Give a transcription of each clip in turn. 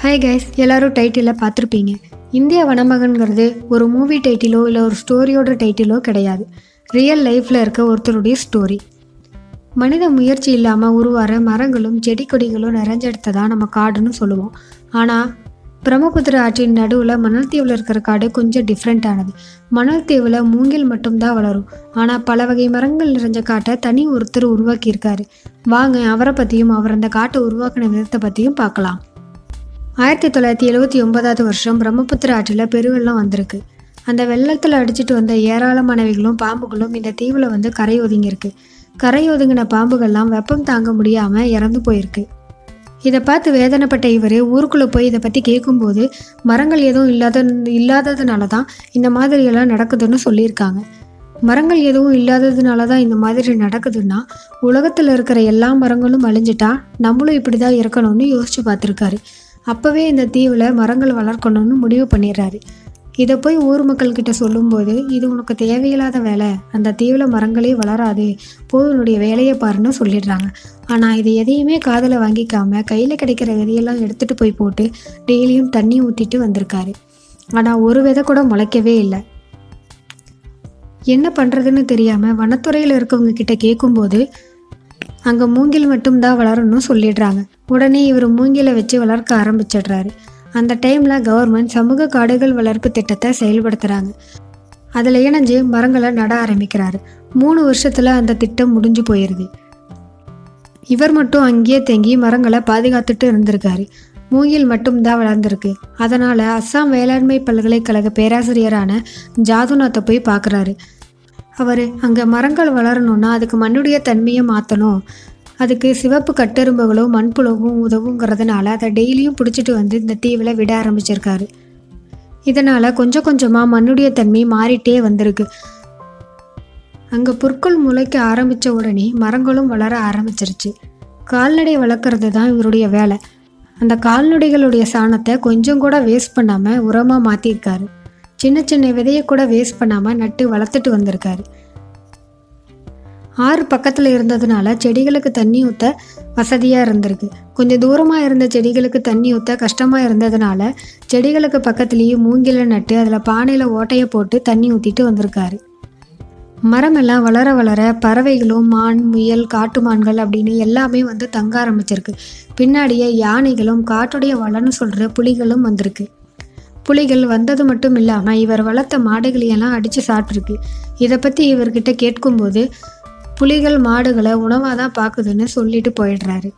Hi guys எல்லாரும் டைட்டிலில் பார்த்துருப்பீங்க. இந்திய வனமகன்கிறது ஒரு மூவி டைட்டிலோ இல்லை ஒரு ஸ்டோரியோட டைட்டிலோ கிடையாது. ரியல் லைஃப்பில் இருக்க ஒருத்தருடைய ஸ்டோரி மனித முயற்சி இல்லாமல் உருவார மரங்களும் செடி கொடிகளும் நிறைஞ்செடுத்ததான் நம்ம காடுன்னு சொல்லுவோம். ஆனால் பிரம்மபுத்திர ஆற்றின் நடுவில் மணல் தீவில் இருக்கிற காடு கொஞ்சம் டிஃப்ரெண்ட்டானது மணல் தீவில் மூங்கில் மட்டும்தான் வளரும். ஆனால் பல வகை மரங்கள் நிறைஞ்ச காட்டை தனி ஒருத்தர் உருவாக்கியிருக்காரு. வாங்க அவரை பற்றியும் அவர் அந்த காட்டை உருவாக்கின விதத்தை பற்றியும் பார்க்கலாம். ஆயிரத்தி தொள்ளாயிரத்தி எழுபத்தி ஒன்பதாவது வருஷம் பிரம்மபுத்திர ஆற்றில் பெருவெள்ளம் வந்திருக்கு. அந்த வெள்ளத்தில் அடிச்சிட்டு வந்த ஏராளமானவைகளும் பாம்புகளும் இந்த தீவில் வந்து கரை ஒதுங்கியிருக்கு. கரை ஒதுங்கின பாம்புகள்லாம் வெப்பம் தாங்க முடியாமல் இறந்து போயிருக்கு. இதை பார்த்து வேதனைப்பட்ட இவர் ஊருக்குள்ளே போய் இதை பற்றி கேட்கும்போது மரங்கள் எதுவும் இல்லாத இல்லாததுனால தான் இந்த மாதிரியெல்லாம் நடக்குதுன்னு சொல்லியிருக்காங்க. மரங்கள் எதுவும் இல்லாததுனால தான் இந்த மாதிரி நடக்குதுன்னா உலகத்தில் இருக்கிற எல்லா மரங்களும் அழிஞ்சிட்டா நம்மளும் இப்படி தான் இருக்கணும்னு யோசிச்சு பார்த்துருக்காரு. அப்போவே இந்த தீவில் மரங்கள் வளர்க்கணும்னு முடிவு பண்ணிடுறாரு. இதை போய் ஊர் மக்கள்கிட்ட சொல்லும்போது இது உனக்கு தேவையில்லாத வேலை. அந்த தீவில் மரங்களே வளராது. போய் உன்னுடைய வேலையை பாருன்னு சொல்லிடுறாங்க. ஆனால் இது எதையுமே காதில் வாங்கிக்காம கையில் கிடைக்கிற விதையெல்லாம் எடுத்துகிட்டு போய் போட்டு டெய்லியும் தண்ணி ஊற்றிட்டு வந்திருக்காரு. ஆனால் ஒரு விதை கூட முளைக்கவே இல்லை. என்ன பண்ணுறதுன்னு தெரியாமல் வனத்துறையில் இருக்கவங்க கிட்ட கேட்கும்போது அங்கே மூங்கில் மட்டும்தான் வளரணும்னு சொல்லிடுறாங்க. உடனே இவர் மூங்கிலை வச்சு வளர்க்க ஆரம்பிச்சிடுறாரு. அந்த டைமில் கவர்மெண்ட் சமூக காடுகள் வளர்ப்பு திட்டத்தை செயல்படுத்துகிறாங்க அதில் இணைஞ்சு மரங்களை நட ஆரம்பிக்கிறாரு. மூணு வருஷத்தில் அந்த திட்டம் முடிஞ்சு போயிடுது இவர் மட்டும் அங்கேயே தங்கி மரங்களை பாதுகாத்துட்டு இருந்திருக்காரு. மூங்கில் மட்டும்தான் வளர்ந்துருக்கு. அதனால் அஸ்ஸாம் வேளாண்மை பல்கலைக்கழக பேராசிரியரான ஜாதுநாத்தை போய் பார்க்குறாரு. அவர் அங்கே மரங்கள் வளரணும்னா அதுக்கு மண்ணுடைய தன்மையை மாற்றணும் அதுக்கு சிவப்பு கட்டெரும்புகளும் மண்புழுவும் உதவுங்கிறதுனால அதை டெய்லியும் பிடிச்சிட்டு வந்து இந்த தீவில் விட ஆரம்பிச்சிருக்காரு. இதனால் கொஞ்சம் கொஞ்சமாக மண்ணுடைய தன்மை மாறிட்டே வந்திருக்கு. அங்கே புற்கள் முளைக்க ஆரம்பித்த உடனே மரங்களும் வளர ஆரம்பிச்சிருச்சு. கால்நடை வளர்க்குறது தான் இவருடைய வேலை. அந்த கால்நடைகளுடைய சாணத்தை கொஞ்சம் கூட வேஸ்ட் பண்ணாமல் உரமாக மாற்றிருக்காரு சின்ன சின்ன விதையை கூட வேஸ்ட் பண்ணாமல் நட்டு வளர்த்துட்டு வந்திருக்காரு. ஆறு பக்கத்தில் இருந்ததுனால செடிகளுக்கு தண்ணி ஊற்ற வசதியாக இருந்திருக்கு. கொஞ்சம் தூரமாக இருந்த செடிகளுக்கு தண்ணி ஊற்ற கஷ்டமாக இருந்ததுனால செடிகளுக்கு பக்கத்துலேயே மூங்கில நட்டு அதில் பானையில் ஓட்டையை போட்டு தண்ணி ஊற்றிட்டு வந்திருக்காரு. மரமெல்லாம் வளர வளர பறவைகளும் மான் முயல் காட்டு மான்கள் அப்படின்னு எல்லாமே வந்து தங்க ஆரம்பிச்சிருக்கு. பின்னாடியே யானைகளும் காட்டுடைய வளன்னு சொல்கிற புலிகளும் வந்திருக்கு. புலிகள் வந்தது மட்டும் இல்லாமல் இவர் வளர்த்த மாடுகளையெல்லாம் அடித்து சாப்பிட்ருக்கு இதை பற்றி இவர்கிட்ட கேட்கும்போது புலிகள் மாடுகளை உணவாக தான் பார்க்குதுன்னு சொல்லிட்டு போயிடுறாரு.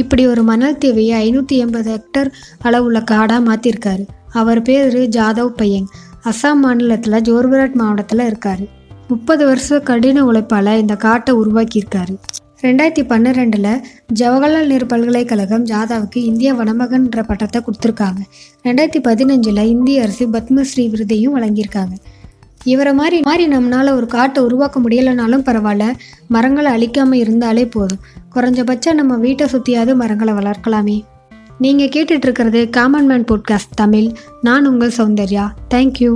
இப்படி ஒரு மணல் தீவையை ஐநூற்றி எண்பது ஹெக்டர் அளவுள்ள காடாக மாற்றிருக்காரு அவர் பேர் ஜாதவ் பையங் அஸ்ஸாம் மாநிலத்தில் ஜோர்பரட் மாவட்டத்தில் இருக்கார். முப்பது வருஷ கடின உழைப்பால் இந்த காட்டை உருவாக்கியிருக்காரு. ரெண்டாயிரத்தி பன்னிரெண்டில் ஜவஹர்லால் நேரு பல்கலைக்கழகம் ஜாதாவுக்கு இந்திய வனமகன்ற பட்டத்தை கொடுத்துருக்காங்க. ரெண்டாயிரத்தி பதினஞ்சில் இந்திய அரசு பத்மஸ்ரீ விருதையும் வழங்கியிருக்காங்க. இவரை மாதிரி மாதிரி நம்மளால் ஒரு காட்டை உருவாக்க முடியலைனாலும் பரவாயில்ல. மரங்களை அழிக்காமல் இருந்தாலே போதும். குறைஞ்சபட்சம் நம்ம வீட்டை சுற்றியாவது மரங்களை வளர்க்கலாமே. நீங்கள் கேட்டுட்ருக்கிறது காமன் மேன் பாட்காஸ்ட் தமிழ். நான் உங்கள் சௌந்தர்யா. தேங்க்யூ